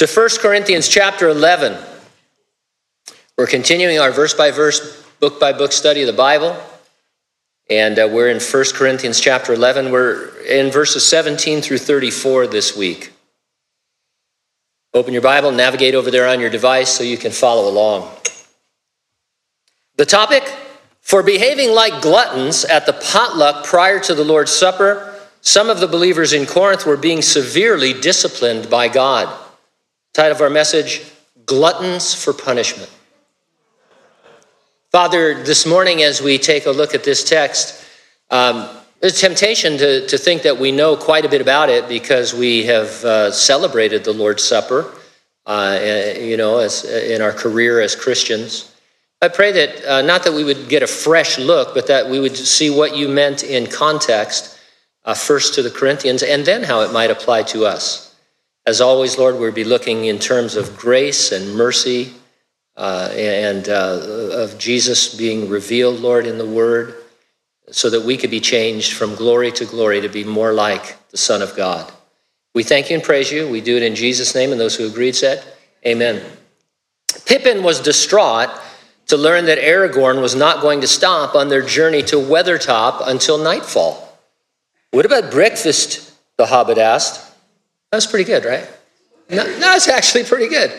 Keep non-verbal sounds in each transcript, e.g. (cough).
to 1 Corinthians chapter 11. We're continuing our verse by verse, book by book study of the Bible. And uh, we're in 1 Corinthians chapter 11. We're in verses 17 through 34 this week. Open your Bible, navigate over there on your device so you can follow along. The topic for behaving like gluttons at the potluck prior to the Lord's Supper, some of the believers in Corinth were being severely disciplined by God. Title of our message Gluttons for Punishment. Father, this morning as we take a look at this text, um, there's a temptation to, to think that we know quite a bit about it because we have uh, celebrated the Lord's Supper, uh, you know, as, in our career as Christians. I pray that uh, not that we would get a fresh look, but that we would see what you meant in context, uh, first to the Corinthians, and then how it might apply to us. As always, Lord, we'll be looking in terms of grace and mercy uh, and uh, of Jesus being revealed, Lord, in the Word, so that we could be changed from glory to glory to be more like the Son of God. We thank you and praise you. We do it in Jesus' name, and those who agreed said, Amen. Pippin was distraught to learn that Aragorn was not going to stop on their journey to Weathertop until nightfall. What about breakfast? the hobbit asked. That's pretty good, right? No, it's actually pretty good.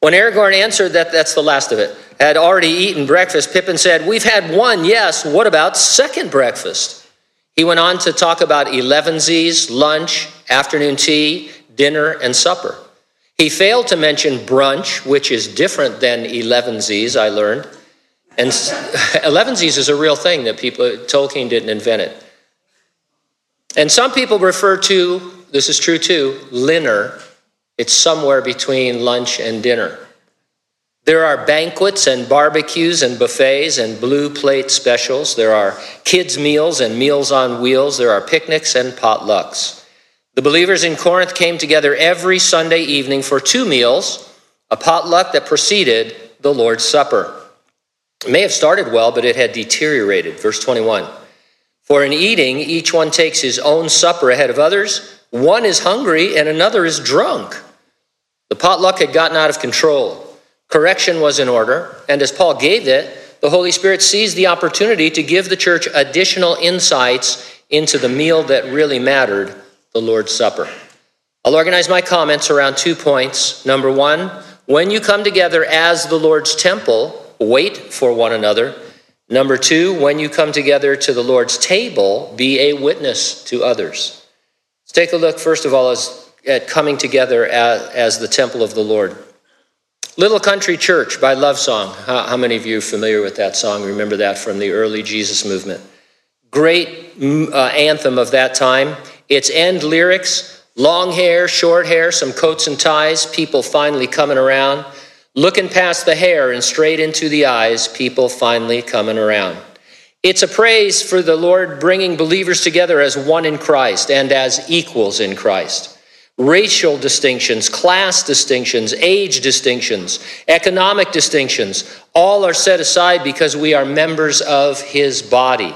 When Aragorn answered that that's the last of it, had already eaten breakfast, Pippin said, We've had one, yes. What about second breakfast? He went on to talk about elevenses, lunch, afternoon tea, dinner, and supper. He failed to mention brunch, which is different than elevenses, I learned. And (laughs) elevenses is a real thing that people, Tolkien didn't invent it. And some people refer to this is true too, dinner. It's somewhere between lunch and dinner. There are banquets and barbecues and buffets and blue plate specials. There are kids' meals and meals on wheels. There are picnics and potlucks. The believers in Corinth came together every Sunday evening for two meals, a potluck that preceded the Lord's Supper. It may have started well, but it had deteriorated. Verse 21. For in eating, each one takes his own supper ahead of others one is hungry and another is drunk. The potluck had gotten out of control. Correction was in order, and as Paul gave it, the Holy Spirit seized the opportunity to give the church additional insights into the meal that really mattered the Lord's Supper. I'll organize my comments around two points. Number one, when you come together as the Lord's temple, wait for one another. Number two, when you come together to the Lord's table, be a witness to others. Take a look, first of all, as, at coming together as, as the temple of the Lord. Little Country Church by Love Song. How, how, many of you are familiar with that song? Remember that from the early Jesus movement? Great mm, uh, anthem of that time. Its end lyrics long hair, short hair, some coats and ties, people finally coming around. Looking past the hair and straight into the eyes, people finally coming around. It's a praise for the Lord bringing believers together as one in Christ and as equals in Christ. Racial distinctions, class distinctions, age distinctions, economic distinctions, all are set aside because we are members of his body.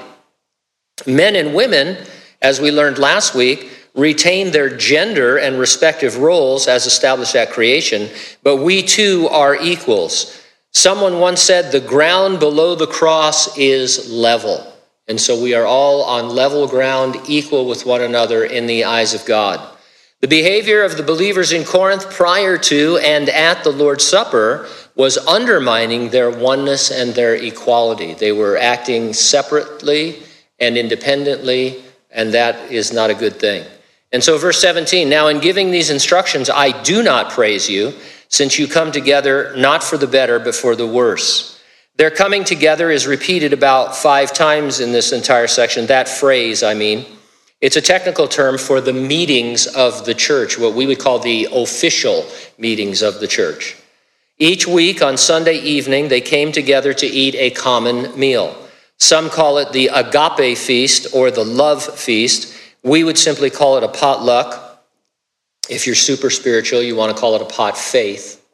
Men and women, as we learned last week, retain their gender and respective roles as established at creation, but we too are equals. Someone once said, The ground below the cross is level. And so we are all on level ground, equal with one another in the eyes of God. The behavior of the believers in Corinth prior to and at the Lord's Supper was undermining their oneness and their equality. They were acting separately and independently, and that is not a good thing. And so, verse 17 now, in giving these instructions, I do not praise you since you come together not for the better, but for the worse. Their coming together is repeated about five times in this entire section. That phrase, I mean, it's a technical term for the meetings of the church, what we would call the official meetings of the church. Each week on Sunday evening, they came together to eat a common meal. Some call it the agape feast or the love feast. We would simply call it a potluck if you're super spiritual, you want to call it a pot faith.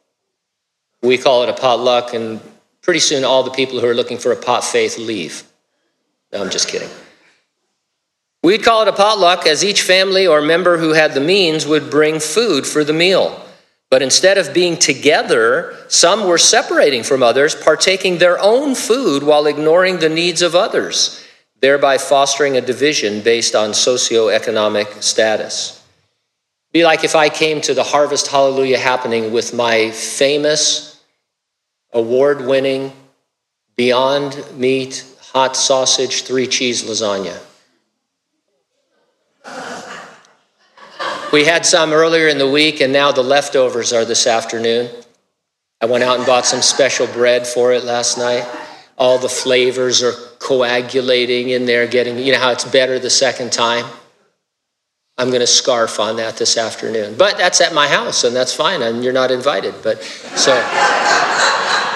We call it a potluck, and pretty soon all the people who are looking for a pot faith leave. No, I'm just kidding. We'd call it a potluck as each family or member who had the means would bring food for the meal. But instead of being together, some were separating from others, partaking their own food while ignoring the needs of others, thereby fostering a division based on socioeconomic status. Be like if I came to the Harvest Hallelujah happening with my famous, award winning, beyond meat, hot sausage, three cheese lasagna. We had some earlier in the week, and now the leftovers are this afternoon. I went out and bought some special bread for it last night. All the flavors are coagulating in there, getting, you know how it's better the second time? I'm going to scarf on that this afternoon. But that's at my house, and that's fine, and you're not invited. But so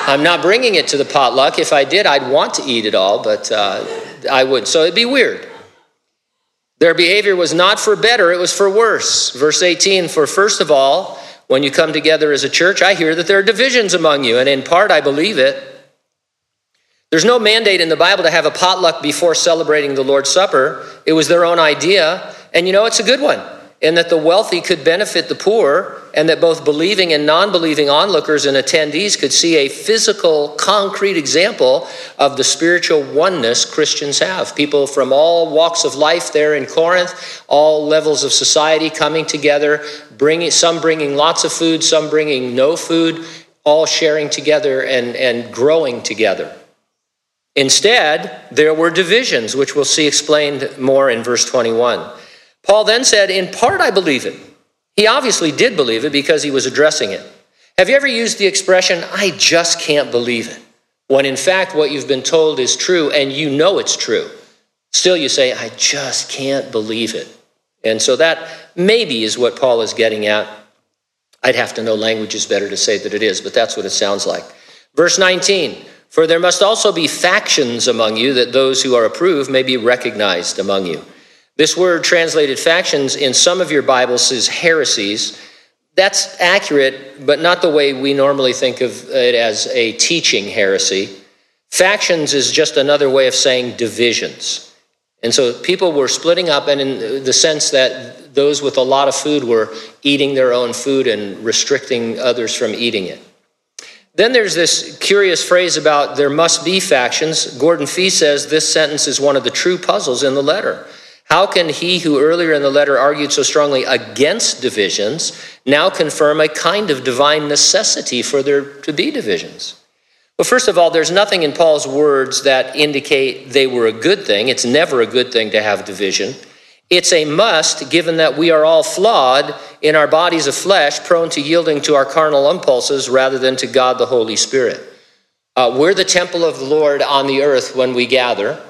I'm not bringing it to the potluck. If I did, I'd want to eat it all, but uh, I would. So it'd be weird. Their behavior was not for better, it was for worse. Verse 18 For first of all, when you come together as a church, I hear that there are divisions among you, and in part I believe it. There's no mandate in the Bible to have a potluck before celebrating the Lord's Supper. It was their own idea, and you know, it's a good one in that the wealthy could benefit the poor, and that both believing and non believing onlookers and attendees could see a physical, concrete example of the spiritual oneness Christians have. People from all walks of life there in Corinth, all levels of society coming together, bringing, some bringing lots of food, some bringing no food, all sharing together and, and growing together. Instead, there were divisions, which we'll see explained more in verse 21. Paul then said, In part, I believe it. He obviously did believe it because he was addressing it. Have you ever used the expression, I just can't believe it? When in fact, what you've been told is true and you know it's true. Still, you say, I just can't believe it. And so that maybe is what Paul is getting at. I'd have to know languages better to say that it is, but that's what it sounds like. Verse 19 For there must also be factions among you, that those who are approved may be recognized among you. This word translated factions in some of your Bibles is heresies. That's accurate, but not the way we normally think of it as a teaching heresy. Factions is just another way of saying divisions. And so people were splitting up, and in the sense that those with a lot of food were eating their own food and restricting others from eating it. Then there's this curious phrase about there must be factions. Gordon Fee says this sentence is one of the true puzzles in the letter. How can he who earlier in the letter argued so strongly against divisions now confirm a kind of divine necessity for there to be divisions? Well, first of all, there's nothing in Paul's words that indicate they were a good thing. It's never a good thing to have division. It's a must, given that we are all flawed in our bodies of flesh, prone to yielding to our carnal impulses rather than to God the Holy Spirit. Uh, we're the temple of the Lord on the earth when we gather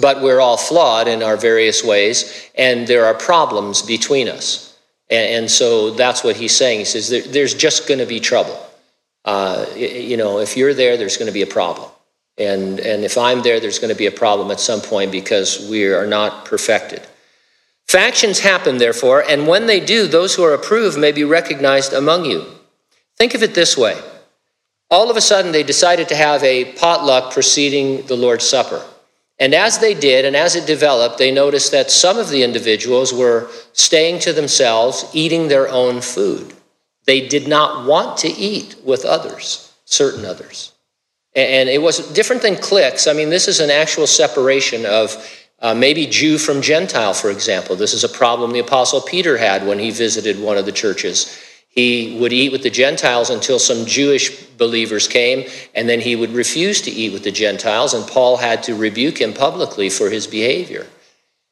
but we're all flawed in our various ways, and there are problems between us. And, and so that's what he's saying. He says there, there's just going to be trouble. Uh, you know, if you're there, there's going to be a problem. And, and if I'm there, there's going to be a problem at some point because we are not perfected. Factions happen, therefore, and when they do, those who are approved may be recognized among you. Think of it this way all of a sudden, they decided to have a potluck preceding the Lord's Supper. And as they did, and as it developed, they noticed that some of the individuals were staying to themselves, eating their own food. They did not want to eat with others, certain others. And it was different than cliques. I mean, this is an actual separation of uh, maybe Jew from Gentile, for example. This is a problem the Apostle Peter had when he visited one of the churches. He would eat with the Gentiles until some Jewish believers came, and then he would refuse to eat with the Gentiles, and Paul had to rebuke him publicly for his behavior.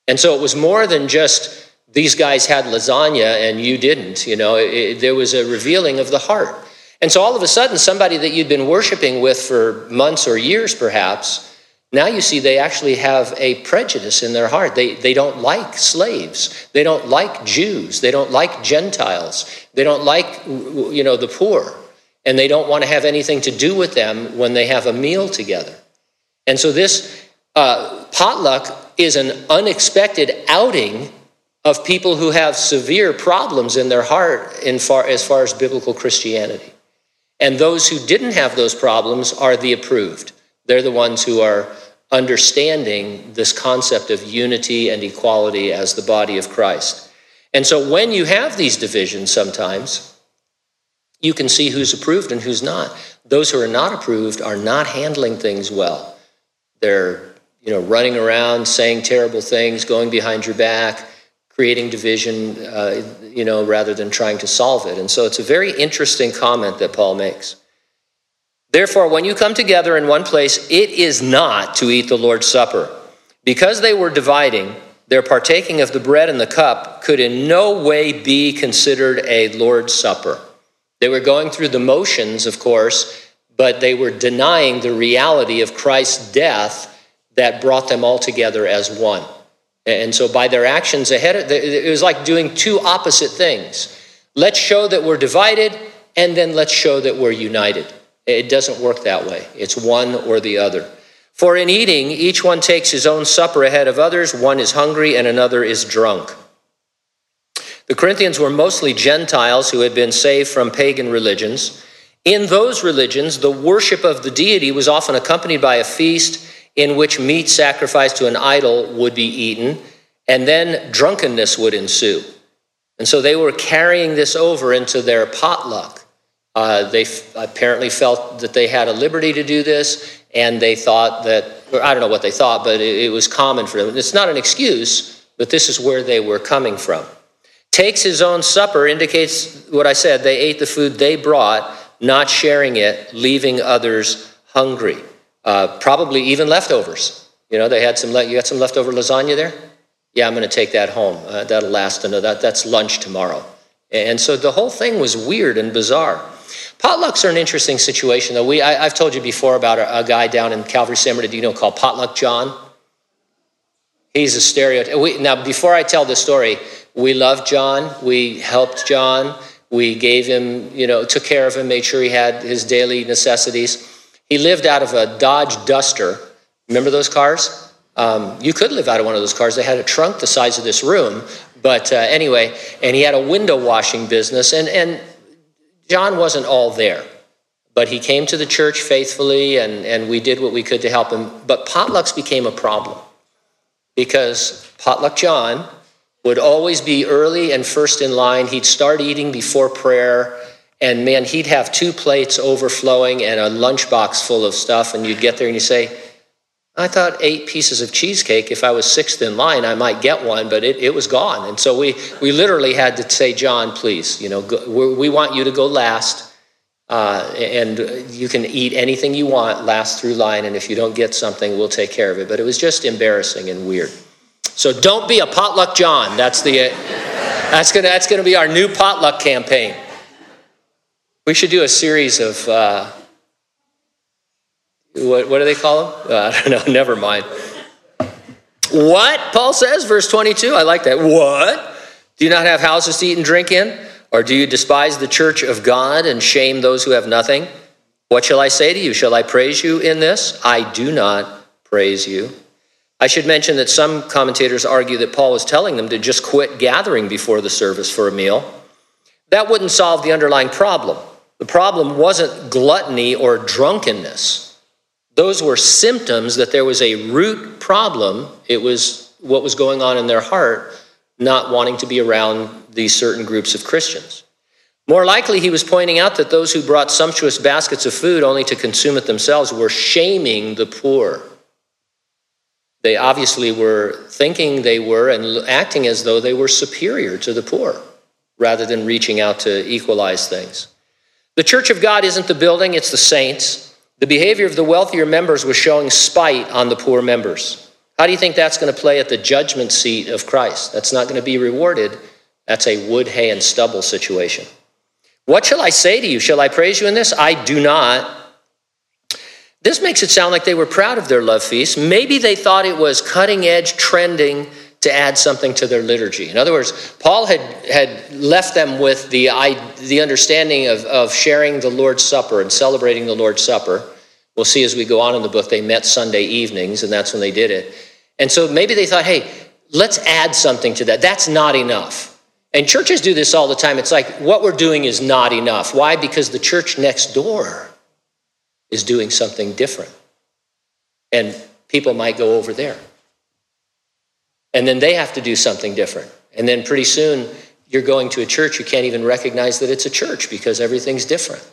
And so it was more than just these guys had lasagna and you didn't. You know, it, there was a revealing of the heart. And so all of a sudden, somebody that you'd been worshiping with for months or years, perhaps, now you see they actually have a prejudice in their heart. They, they don't like slaves. They don't like Jews. They don't like Gentiles. They don't like, you know, the poor. And they don't want to have anything to do with them when they have a meal together. And so this uh, potluck is an unexpected outing of people who have severe problems in their heart in far, as far as biblical Christianity. And those who didn't have those problems are the approved. They're the ones who are understanding this concept of unity and equality as the body of Christ. And so when you have these divisions sometimes, you can see who's approved and who's not. Those who are not approved are not handling things well. They're, you know, running around saying terrible things, going behind your back, creating division, uh, you know, rather than trying to solve it. And so it's a very interesting comment that Paul makes. Therefore, when you come together in one place, it is not to eat the Lord's Supper. Because they were dividing, their partaking of the bread and the cup could in no way be considered a Lord's Supper. They were going through the motions, of course, but they were denying the reality of Christ's death that brought them all together as one. And so by their actions ahead, it was like doing two opposite things. Let's show that we're divided, and then let's show that we're united. It doesn't work that way. It's one or the other. For in eating, each one takes his own supper ahead of others. One is hungry and another is drunk. The Corinthians were mostly Gentiles who had been saved from pagan religions. In those religions, the worship of the deity was often accompanied by a feast in which meat sacrificed to an idol would be eaten, and then drunkenness would ensue. And so they were carrying this over into their potluck. Uh, they f- apparently felt that they had a liberty to do this, and they thought that, or I don't know what they thought, but it, it was common for them. It's not an excuse, but this is where they were coming from. Takes his own supper indicates what I said. They ate the food they brought, not sharing it, leaving others hungry uh, probably even leftovers. You know, they had some, le- you got some leftover lasagna there? Yeah, I'm going to take that home. Uh, that'll last another, that, that's lunch tomorrow. And so the whole thing was weird and bizarre. Potlucks are an interesting situation, though. We, I, have told you before about a, a, guy down in Calvary San Bernardino called Potluck John. He's a stereotype. We, now, before I tell the story, we loved John. We helped John. We gave him, you know, took care of him, made sure he had his daily necessities. He lived out of a Dodge Duster. Remember those cars? Um, you could live out of one of those cars. They had a trunk the size of this room. But uh, anyway, and he had a window washing business. And, and John wasn't all there. But he came to the church faithfully, and, and we did what we could to help him. But potlucks became a problem because Potluck John would always be early and first in line. He'd start eating before prayer and man, he'd have two plates overflowing and a lunchbox full of stuff. And you'd get there and you say, I thought eight pieces of cheesecake, if I was sixth in line, I might get one, but it, it was gone. And so we, we literally had to say, John, please, you know, go, we want you to go last. Uh, and you can eat anything you want last through line. And if you don't get something, we'll take care of it. But it was just embarrassing and weird. So don't be a potluck John. That's the, that's gonna, that's gonna be our new potluck campaign. We should do a series of, uh, what, what do they call them? Uh, (laughs) I don't know, never mind. What? Paul says, verse 22. I like that. What? Do you not have houses to eat and drink in? Or do you despise the church of God and shame those who have nothing? What shall I say to you? Shall I praise you in this? I do not praise you. I should mention that some commentators argue that Paul was telling them to just quit gathering before the service for a meal. That wouldn't solve the underlying problem. The problem wasn't gluttony or drunkenness. Those were symptoms that there was a root problem. It was what was going on in their heart, not wanting to be around these certain groups of Christians. More likely, he was pointing out that those who brought sumptuous baskets of food only to consume it themselves were shaming the poor. They obviously were thinking they were and acting as though they were superior to the poor rather than reaching out to equalize things. The church of God isn't the building, it's the saints. The behavior of the wealthier members was showing spite on the poor members. How do you think that's going to play at the judgment seat of Christ? That's not going to be rewarded. That's a wood, hay, and stubble situation. What shall I say to you? Shall I praise you in this? I do not. This makes it sound like they were proud of their love feast. Maybe they thought it was cutting edge, trending, to add something to their liturgy. In other words, Paul had, had left them with the, the understanding of, of sharing the Lord's Supper and celebrating the Lord's Supper. We'll see as we go on in the book, they met Sunday evenings, and that's when they did it. And so maybe they thought, hey, let's add something to that. That's not enough. And churches do this all the time. It's like what we're doing is not enough. Why? Because the church next door is doing something different. And people might go over there. And then they have to do something different. And then pretty soon, you're going to a church, you can't even recognize that it's a church because everything's different.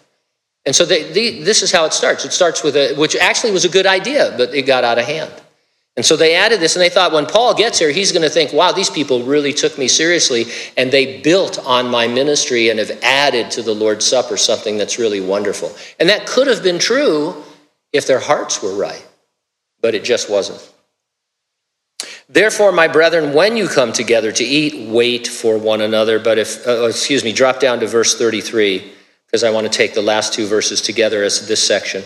And so they, they, this is how it starts. It starts with a, which actually was a good idea, but it got out of hand. And so they added this, and they thought when Paul gets here, he's going to think, wow, these people really took me seriously, and they built on my ministry and have added to the Lord's Supper something that's really wonderful. And that could have been true if their hearts were right, but it just wasn't. Therefore, my brethren, when you come together to eat, wait for one another. But if, uh, excuse me, drop down to verse 33, because I want to take the last two verses together as this section.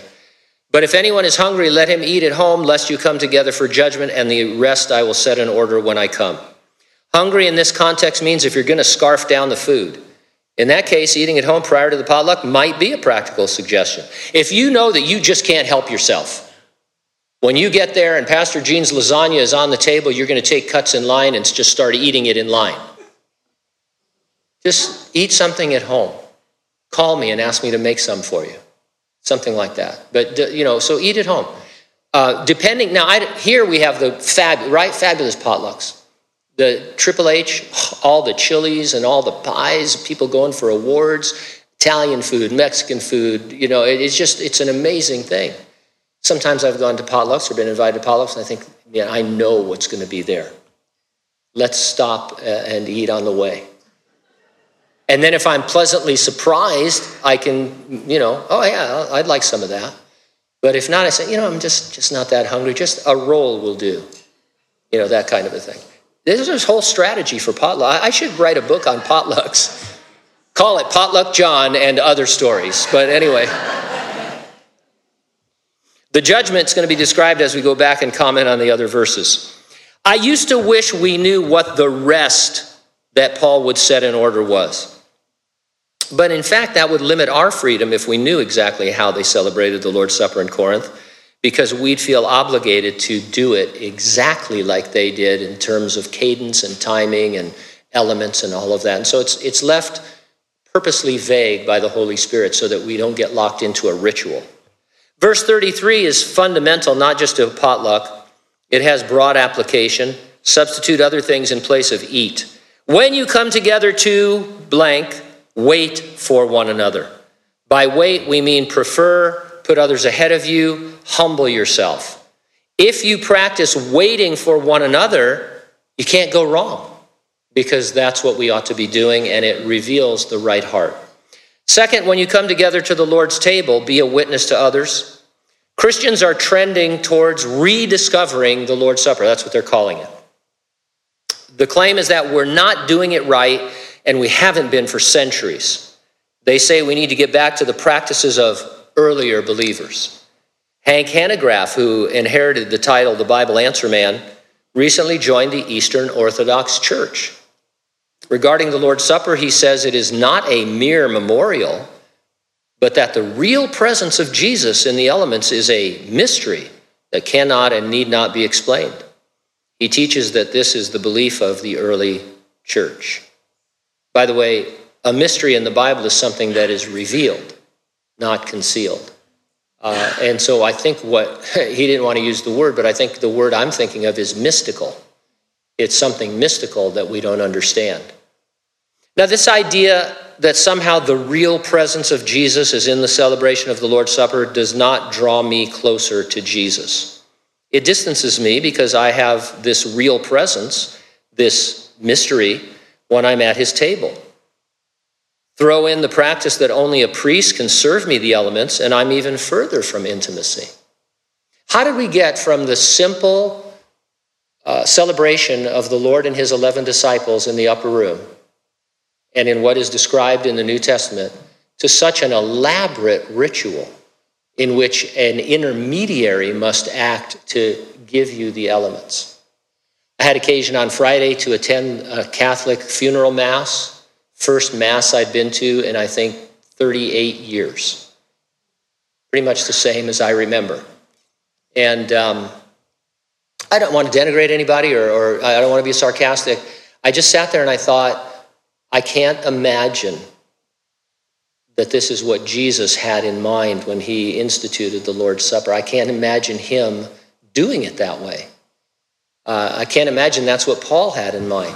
But if anyone is hungry, let him eat at home, lest you come together for judgment, and the rest I will set in order when I come. Hungry in this context means if you're going to scarf down the food. In that case, eating at home prior to the potluck might be a practical suggestion. If you know that you just can't help yourself, when you get there and Pastor Gene's lasagna is on the table, you're going to take cuts in line and just start eating it in line. Just eat something at home. Call me and ask me to make some for you something like that. But you know, so eat at home. Uh, depending now, I, here we have the fab, right fabulous potlucks. The Triple H, all the chilies and all the pies, people going for awards, Italian food, Mexican food. You know, it, it's just it's an amazing thing. Sometimes I've gone to potlucks or been invited to potlucks, and I think, yeah, I know what's going to be there. Let's stop uh, and eat on the way. And then if I'm pleasantly surprised, I can, you know, oh yeah, I'd like some of that. But if not, I say, you know, I'm just just not that hungry. Just a roll will do. You know, that kind of a thing. There's this whole strategy for potluck. I should write a book on potlucks. Call it Potluck John and Other Stories. But anyway. The judgment's going to be described as we go back and comment on the other verses. I used to wish we knew what the rest that Paul would set in order was. But in fact, that would limit our freedom if we knew exactly how they celebrated the Lord's Supper in Corinth, because we'd feel obligated to do it exactly like they did in terms of cadence and timing and elements and all of that. And so it's, it's left purposely vague by the Holy Spirit so that we don't get locked into a ritual. Verse 33 is fundamental, not just to potluck, it has broad application. Substitute other things in place of eat. When you come together to blank, Wait for one another. By wait, we mean prefer, put others ahead of you, humble yourself. If you practice waiting for one another, you can't go wrong because that's what we ought to be doing and it reveals the right heart. Second, when you come together to the Lord's table, be a witness to others. Christians are trending towards rediscovering the Lord's Supper. That's what they're calling it. The claim is that we're not doing it right and we haven't been for centuries. They say we need to get back to the practices of earlier believers. Hank Hanegraaff, who inherited the title the Bible Answer Man, recently joined the Eastern Orthodox Church. Regarding the Lord's Supper, he says it is not a mere memorial, but that the real presence of Jesus in the elements is a mystery that cannot and need not be explained. He teaches that this is the belief of the early church. By the way, a mystery in the Bible is something that is revealed, not concealed. Uh, and so I think what (laughs) he didn't want to use the word, but I think the word I'm thinking of is mystical. It's something mystical that we don't understand. Now, this idea that somehow the real presence of Jesus is in the celebration of the Lord's Supper does not draw me closer to Jesus. It distances me because I have this real presence, this mystery when I'm at his table. Throw in the practice that only a priest can serve me the elements, and I'm even further from intimacy. How did we get from the simple uh, celebration of the Lord and his 11 disciples in the upper room and in what is described in the New Testament to such an elaborate ritual in which an intermediary must act to give you the elements? I had occasion on Friday to attend a Catholic funeral mass, first mass I'd been to in I think 38 years. Pretty much the same as I remember. And um, I don't want to denigrate anybody or, or I don't want to be sarcastic. I just sat there and I thought, I can't imagine that this is what Jesus had in mind when he instituted the Lord's Supper. I can't imagine him doing it that way. Uh, I can't imagine that's what Paul had in mind.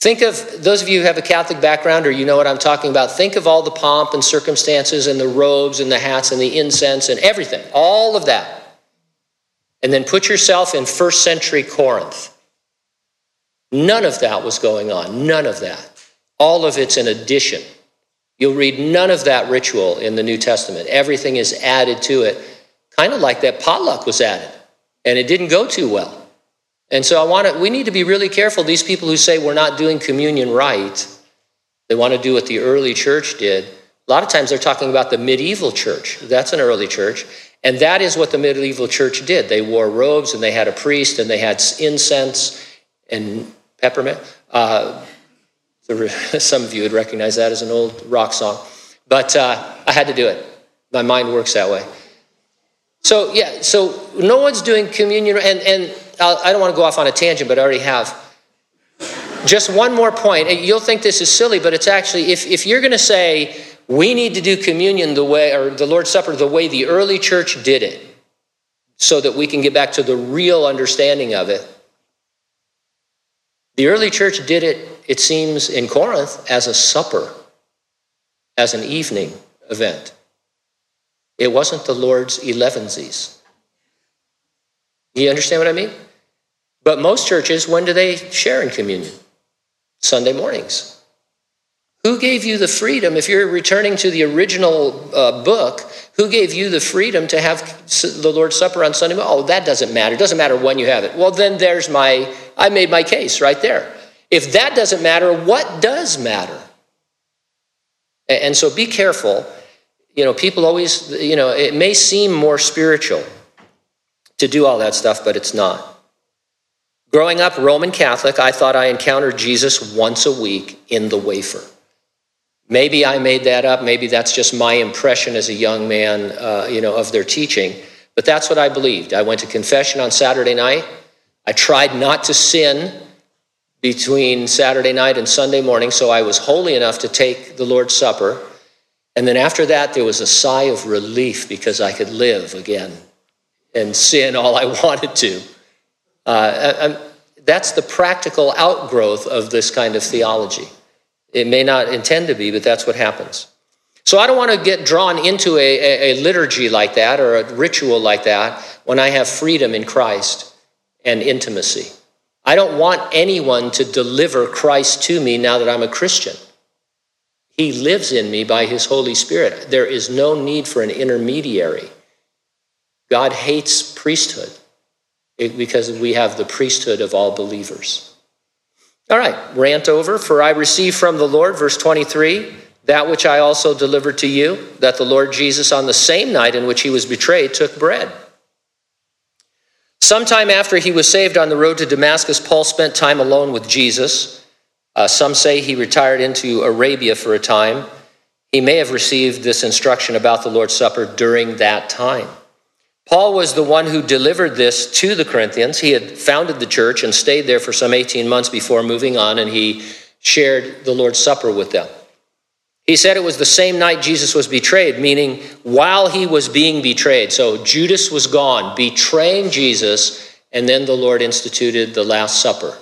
Think of those of you who have a Catholic background or you know what I'm talking about. Think of all the pomp and circumstances and the robes and the hats and the incense and everything, all of that. And then put yourself in first century Corinth. None of that was going on. None of that. All of it's an addition. You'll read none of that ritual in the New Testament. Everything is added to it, kind of like that potluck was added, and it didn't go too well. And so I want to, we need to be really careful. These people who say we're not doing communion right, they want to do what the early church did. A lot of times they're talking about the medieval church. That's an early church. And that is what the medieval church did. They wore robes and they had a priest and they had incense and peppermint. Uh, (laughs) some of you would recognize that as an old rock song. But uh, I had to do it. My mind works that way. So, yeah, so no one's doing communion. And, and I don't want to go off on a tangent, but I already have. Just one more point. You'll think this is silly, but it's actually, if, if you're going to say, we need to do communion the way, or the Lord's Supper the way the early church did it, so that we can get back to the real understanding of it. The early church did it, it seems, in Corinth as a supper, as an evening event. It wasn't the Lord's elevenses. You understand what I mean? But most churches, when do they share in communion? Sunday mornings. Who gave you the freedom, if you're returning to the original uh, book, who gave you the freedom to have the Lord's Supper on Sunday? Oh, that doesn't matter. It doesn't matter when you have it. Well, then there's my, I made my case right there. If that doesn't matter, what does matter? And so be careful. You know, people always, you know, it may seem more spiritual to do all that stuff, but it's not. Growing up Roman Catholic, I thought I encountered Jesus once a week in the wafer. Maybe I made that up. Maybe that's just my impression as a young man, uh, you know, of their teaching. But that's what I believed. I went to confession on Saturday night. I tried not to sin between Saturday night and Sunday morning, so I was holy enough to take the Lord's Supper. And then after that, there was a sigh of relief because I could live again and sin all I (laughs) wanted to. Uh, that's the practical outgrowth of this kind of theology. It may not intend to be, but that's what happens. So I don't want to get drawn into a, a, a liturgy like that or a ritual like that when I have freedom in Christ and intimacy. I don't want anyone to deliver Christ to me now that I'm a Christian. He lives in me by his Holy Spirit. There is no need for an intermediary. God hates priesthood because we have the priesthood of all believers. All right, rant over. For I received from the Lord, verse 23, that which I also delivered to you, that the Lord Jesus, on the same night in which he was betrayed, took bread. Sometime after he was saved on the road to Damascus, Paul spent time alone with Jesus. Uh, some say he retired into Arabia for a time. He may have received this instruction about the Lord's Supper during that time. Paul was the one who delivered this to the Corinthians. He had founded the church and stayed there for some 18 months before moving on, and he shared the Lord's Supper with them. He said it was the same night Jesus was betrayed, meaning while he was being betrayed. So Judas was gone, betraying Jesus, and then the Lord instituted the Last Supper,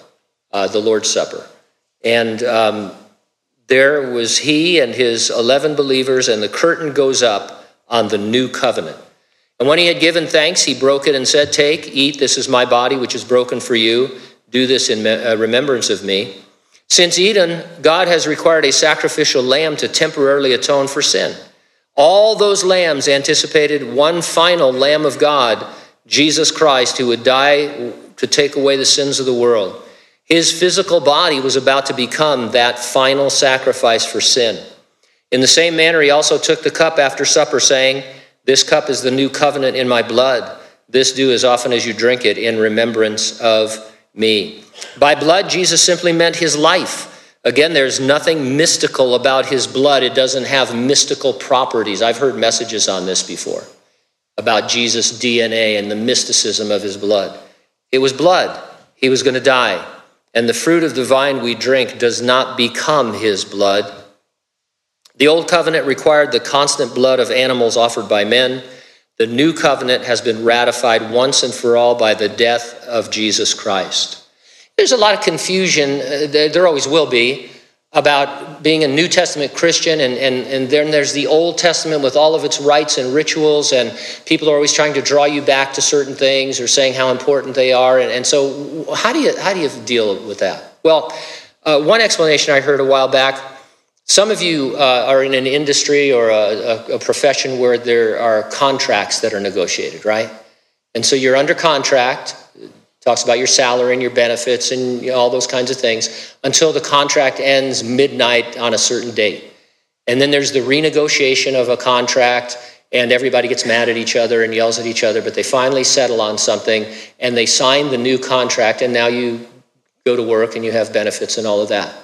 uh, the Lord's Supper. And um, there was he and his 11 believers, and the curtain goes up on the new covenant. And when he had given thanks, he broke it and said, Take, eat, this is my body, which is broken for you. Do this in uh, remembrance of me. Since Eden, God has required a sacrificial lamb to temporarily atone for sin. All those lambs anticipated one final Lamb of God, Jesus Christ, who would die to take away the sins of the world. His physical body was about to become that final sacrifice for sin. In the same manner, he also took the cup after supper, saying, this cup is the new covenant in my blood. This do as often as you drink it in remembrance of me. By blood, Jesus simply meant his life. Again, there's nothing mystical about his blood. It doesn't have mystical properties. I've heard messages on this before about Jesus' DNA and the mysticism of his blood. It was blood. He was going to die. And the fruit of the vine we drink does not become his blood, the old covenant required the constant blood of animals offered by men. The new covenant has been ratified once and for all by the death of Jesus Christ. There's a lot of confusion, uh, there always will be, about being a New Testament Christian, and, and, and then there's the Old Testament with all of its rites and rituals, and people are always trying to draw you back to certain things or saying how important they are. And, and so, how do, you, how do you deal with that? Well, uh, one explanation I heard a while back some of you uh, are in an industry or a, a, profession where there are contracts that are negotiated, right? And so you're under contract, talks about your salary and your benefits and all those kinds of things until the contract ends midnight on a certain date. And then there's the renegotiation of a contract and everybody gets mad at each other and yells at each other, but they finally settle on something and they sign the new contract and now you go to work and you have benefits and all of that.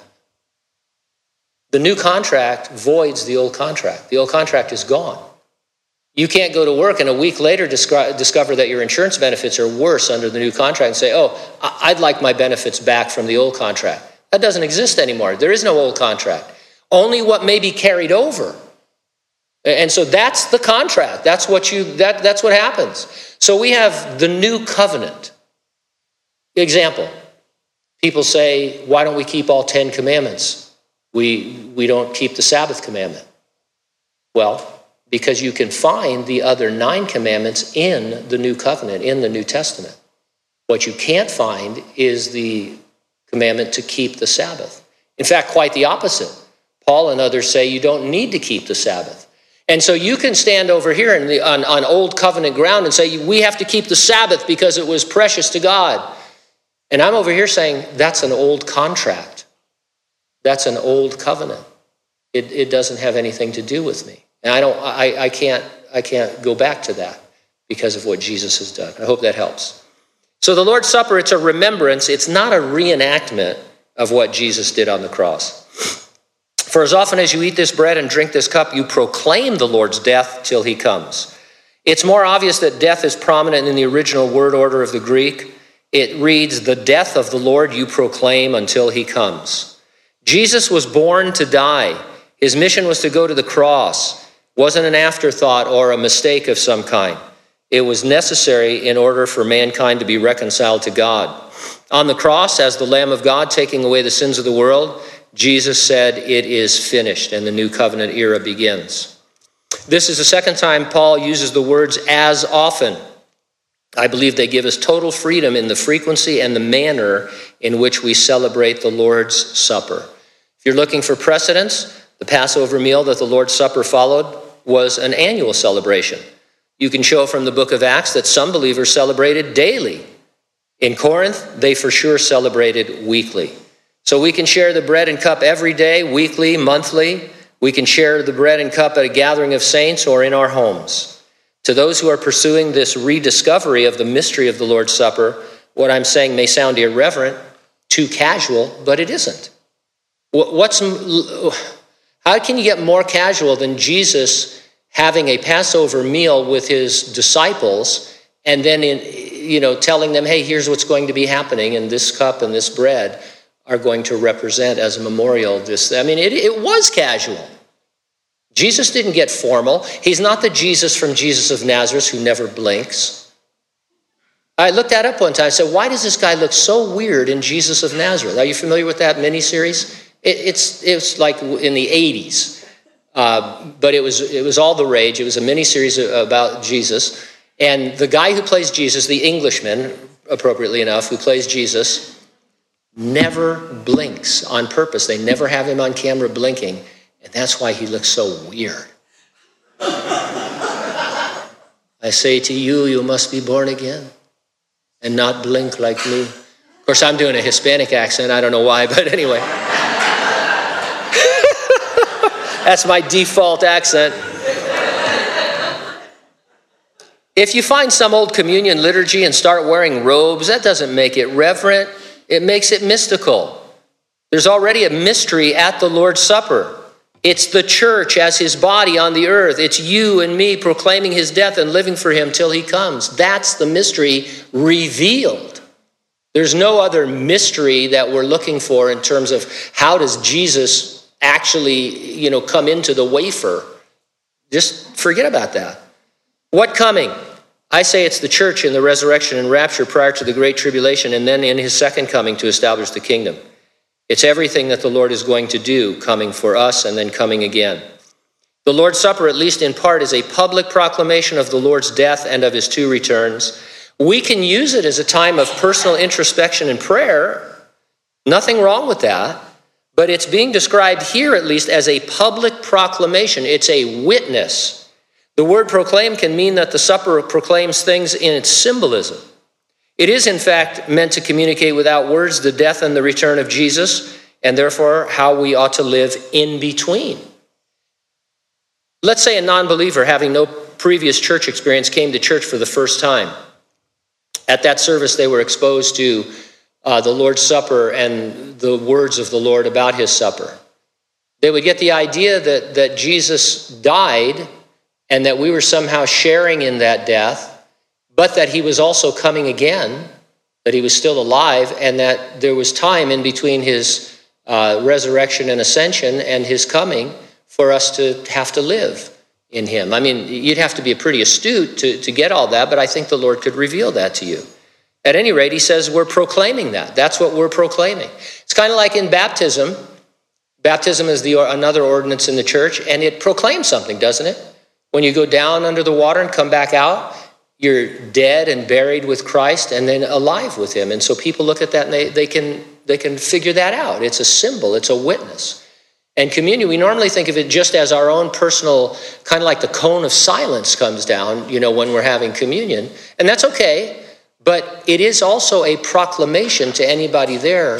The new contract voids the old contract. The old contract is gone. You can't go to work and a week later discover that your insurance benefits are worse under the new contract and say, oh, I'd like my benefits back from the old contract. That doesn't exist anymore. There is no old contract. Only what may be carried over. And so that's the contract. That's what you that, that's what happens. So we have the new covenant. Example. People say, why don't we keep all 10 commandments? We, we don't keep the Sabbath commandment. Well, because you can find the other nine commandments in the New Covenant, in the New Testament. What you can't find is the commandment to keep the Sabbath. In fact, quite the opposite. Paul and others say you don't need to keep the Sabbath. And so you can stand over here the, on, on old covenant ground and say, we have to keep the Sabbath because it was precious to God. And I'm over here saying, that's an old contract. That's an old covenant. It, it doesn't have anything to do with me. And I, don't, I, I, can't, I can't go back to that because of what Jesus has done. I hope that helps. So the Lord's Supper, it's a remembrance, it's not a reenactment of what Jesus did on the cross. For as often as you eat this bread and drink this cup, you proclaim the Lord's death till he comes. It's more obvious that death is prominent in the original word order of the Greek. It reads, The death of the Lord you proclaim until he comes. Jesus was born to die. His mission was to go to the cross. wasn't an afterthought or a mistake of some kind. It was necessary in order for mankind to be reconciled to God. On the cross, as the Lamb of God taking away the sins of the world, Jesus said, It is finished, and the new covenant era begins. This is the second time Paul uses the words as often. I believe they give us total freedom in the frequency and the manner in which we celebrate the Lord's Supper. If you're looking for precedence, the Passover meal that the Lord's Supper followed was an annual celebration. You can show from the book of Acts that some believers celebrated daily. In Corinth, they for sure celebrated weekly. So we can share the bread and cup every day, weekly, monthly. We can share the bread and cup at a gathering of saints or in our homes. To those who are pursuing this rediscovery of the mystery of the Lord's Supper, what I'm saying may sound irreverent, too casual, but it isn't. What's, how can you get more casual than Jesus having a Passover meal with his disciples and then in, you know, telling them, hey, here's what's going to be happening, and this cup and this bread are going to represent as a memorial this. I mean, it, it was casual. Jesus didn't get formal. He's not the Jesus from Jesus of Nazareth who never blinks. I looked that up one time. I said, why does this guy look so weird in Jesus of Nazareth? Are you familiar with that miniseries? It, it's, it's like in the 80s, uh, but it was, it was all the rage. It was a mini series about Jesus. And the guy who plays Jesus, the Englishman, appropriately enough, who plays Jesus, never blinks on purpose. They never have him on camera blinking. And that's why he looks so weird. I say to you, you must be born again and not blink like me. Of course, I'm doing a Hispanic accent. I don't know why, (laughs) but anyway. That's my default accent. If you find some old communion liturgy and start wearing robes, that doesn't make it reverent, it makes it mystical. There's already a mystery at the Lord's Supper. It's the church as his body on the earth. It's you and me proclaiming his death and living for him till he comes. That's the mystery revealed. There's no other mystery that we're looking for in terms of how does Jesus actually, you know, come into the wafer. Just forget about that. What coming? I say it's the church in the resurrection and rapture prior to the great tribulation, and then in his second coming to establish the kingdom. It's everything that the Lord is going to do, coming for us and then coming again. The Lord's Supper, at least in part, is a public proclamation of the Lord's death and of his two returns. We can use it as a time of personal introspection and prayer. Nothing wrong with that. But it's being described here, at least, as a public proclamation. It's a witness. The word proclaim can mean that the supper proclaims things in its symbolism. It is, in fact, meant to communicate without words the death and the return of Jesus, and therefore how we ought to live in between. Let's say a non believer, having no previous church experience, came to church for the first time. At that service, they were exposed to uh, the Lord's Supper and the words of the Lord about his supper. They would get the idea that, that Jesus died and that we were somehow sharing in that death but that he was also coming again, that he was still alive, and that there was time in between his uh, resurrection and ascension and his coming for us to have to live in him. I mean, you'd have to be pretty astute to, to get all that, but I think the Lord could reveal that to you. At any rate, he says we're proclaiming that. That's what we're proclaiming. It's kind of like in baptism. Baptism is the, another ordinance in the church, and it proclaims something, doesn't it? When you go down under the water and come back out, you're dead and buried with Christ and then alive with him. And so people look at that and they, they, can, they can figure that out. It's a symbol, it's a witness. And communion, we normally think of it just as our own personal, kind of like the cone of silence comes down, you know, when we're having communion. And that's okay, but it is also a proclamation to anybody there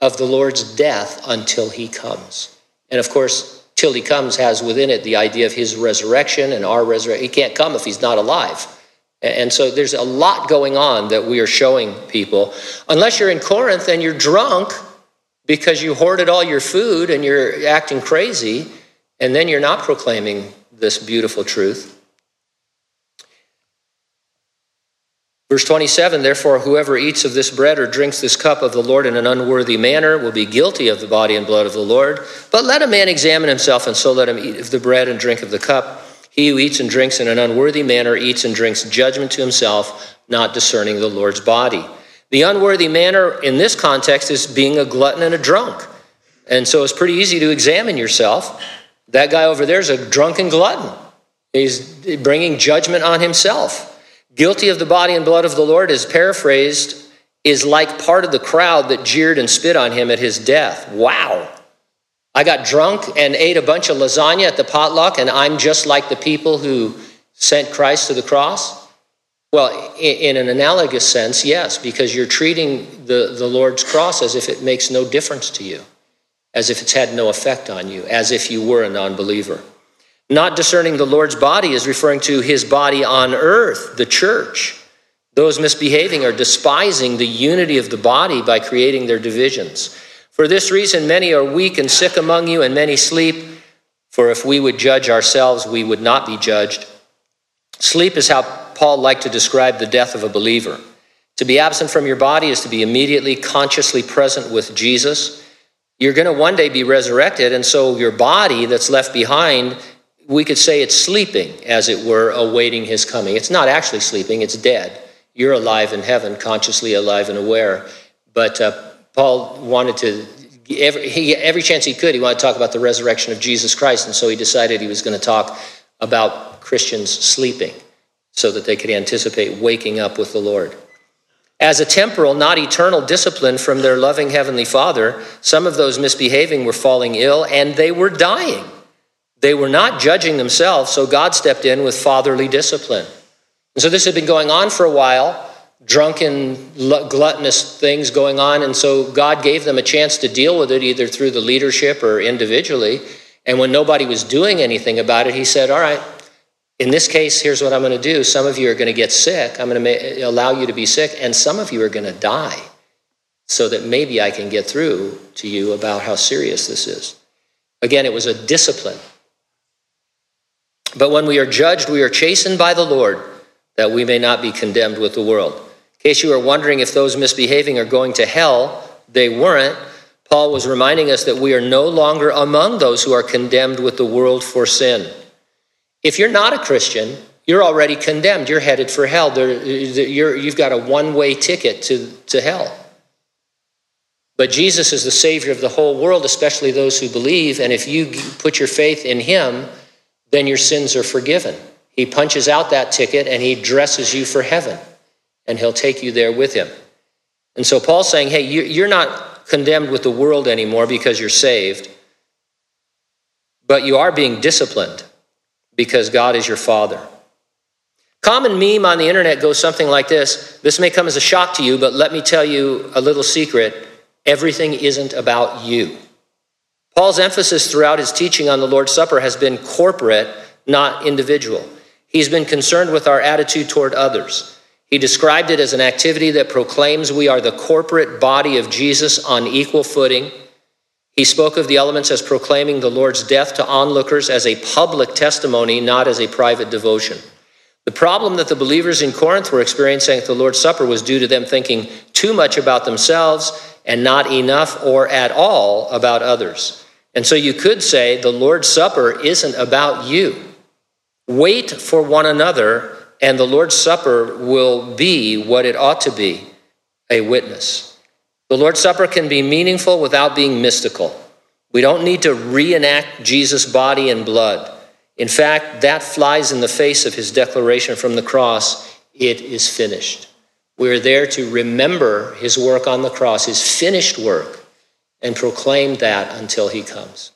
of the Lord's death until he comes. And of course, till he comes has within it the idea of his resurrection and our resurrection. He can't come if he's not alive. And so there's a lot going on that we are showing people. Unless you're in Corinth and you're drunk because you hoarded all your food and you're acting crazy, and then you're not proclaiming this beautiful truth. Verse 27 Therefore, whoever eats of this bread or drinks this cup of the Lord in an unworthy manner will be guilty of the body and blood of the Lord. But let a man examine himself, and so let him eat of the bread and drink of the cup. He who eats and drinks in an unworthy manner eats and drinks judgment to himself, not discerning the Lord's body. The unworthy manner in this context is being a glutton and a drunk. And so it's pretty easy to examine yourself. That guy over there is a drunken glutton. He's bringing judgment on himself. Guilty of the body and blood of the Lord is paraphrased, is like part of the crowd that jeered and spit on him at his death. Wow. I got drunk and ate a bunch of lasagna at the potluck, and I'm just like the people who sent Christ to the cross? Well, in an analogous sense, yes, because you're treating the, the Lord's cross as if it makes no difference to you, as if it's had no effect on you, as if you were a non believer. Not discerning the Lord's body is referring to his body on earth, the church. Those misbehaving are despising the unity of the body by creating their divisions. For this reason, many are weak and sick among you, and many sleep. For if we would judge ourselves, we would not be judged. Sleep is how Paul liked to describe the death of a believer. To be absent from your body is to be immediately consciously present with Jesus. You're going to one day be resurrected, and so your body that's left behind, we could say it's sleeping, as it were, awaiting his coming. It's not actually sleeping, it's dead. You're alive in heaven, consciously alive and aware. But uh, Paul wanted to, every, he, every chance he could, he wanted to talk about the resurrection of Jesus Christ. And so he decided he was going to talk about Christians sleeping so that they could anticipate waking up with the Lord. As a temporal, not eternal discipline from their loving Heavenly Father, some of those misbehaving were falling ill and they were dying. They were not judging themselves, so God stepped in with fatherly discipline. And so this had been going on for a while drunken, gluttonous things going on. And so God gave them a chance to deal with it either through the leadership or individually. And when nobody was doing anything about it, he said, All right, in this case, here's what I'm going to do. Some of you are going to get sick. I'm going to allow you to be sick, and some of you are going to die so that maybe I can get through to you about how serious this is. Again, it was a discipline. But when we are judged, we are chastened by the Lord that we may not be condemned with the world. In case you are wondering if those misbehaving are going to hell, they weren't. Paul was reminding us that we are no longer among those who are condemned with the world for sin. If you're not a Christian, you're already condemned. You're headed for hell. You're, you've got a one way ticket to, to hell. But Jesus is the Savior of the whole world, especially those who believe. And if you put your faith in Him, then your sins are forgiven. He punches out that ticket and He dresses you for heaven, and He'll take you there with Him. And so Paul's saying, hey, you're not condemned with the world anymore because you're saved, but you are being disciplined because God is your Father. Common meme on the internet goes something like this This may come as a shock to you, but let me tell you a little secret. Everything isn't about you. Paul's emphasis throughout his teaching on the Lord's Supper has been corporate, not individual. He's been concerned with our attitude toward others. He described it as an activity that proclaims we are the corporate body of Jesus on equal footing. He spoke of the elements as proclaiming the Lord's death to onlookers as a public testimony, not as a private devotion. The problem that the believers in Corinth were experiencing at the Lord's Supper was due to them thinking too much about themselves and not enough or at all about others. And so you could say the Lord's Supper isn't about you. Wait for one another, and the Lord's Supper will be what it ought to be a witness. The Lord's Supper can be meaningful without being mystical. We don't need to reenact Jesus' body and blood. In fact, that flies in the face of his declaration from the cross it is finished. We're there to remember his work on the cross, his finished work, and proclaim that until he comes.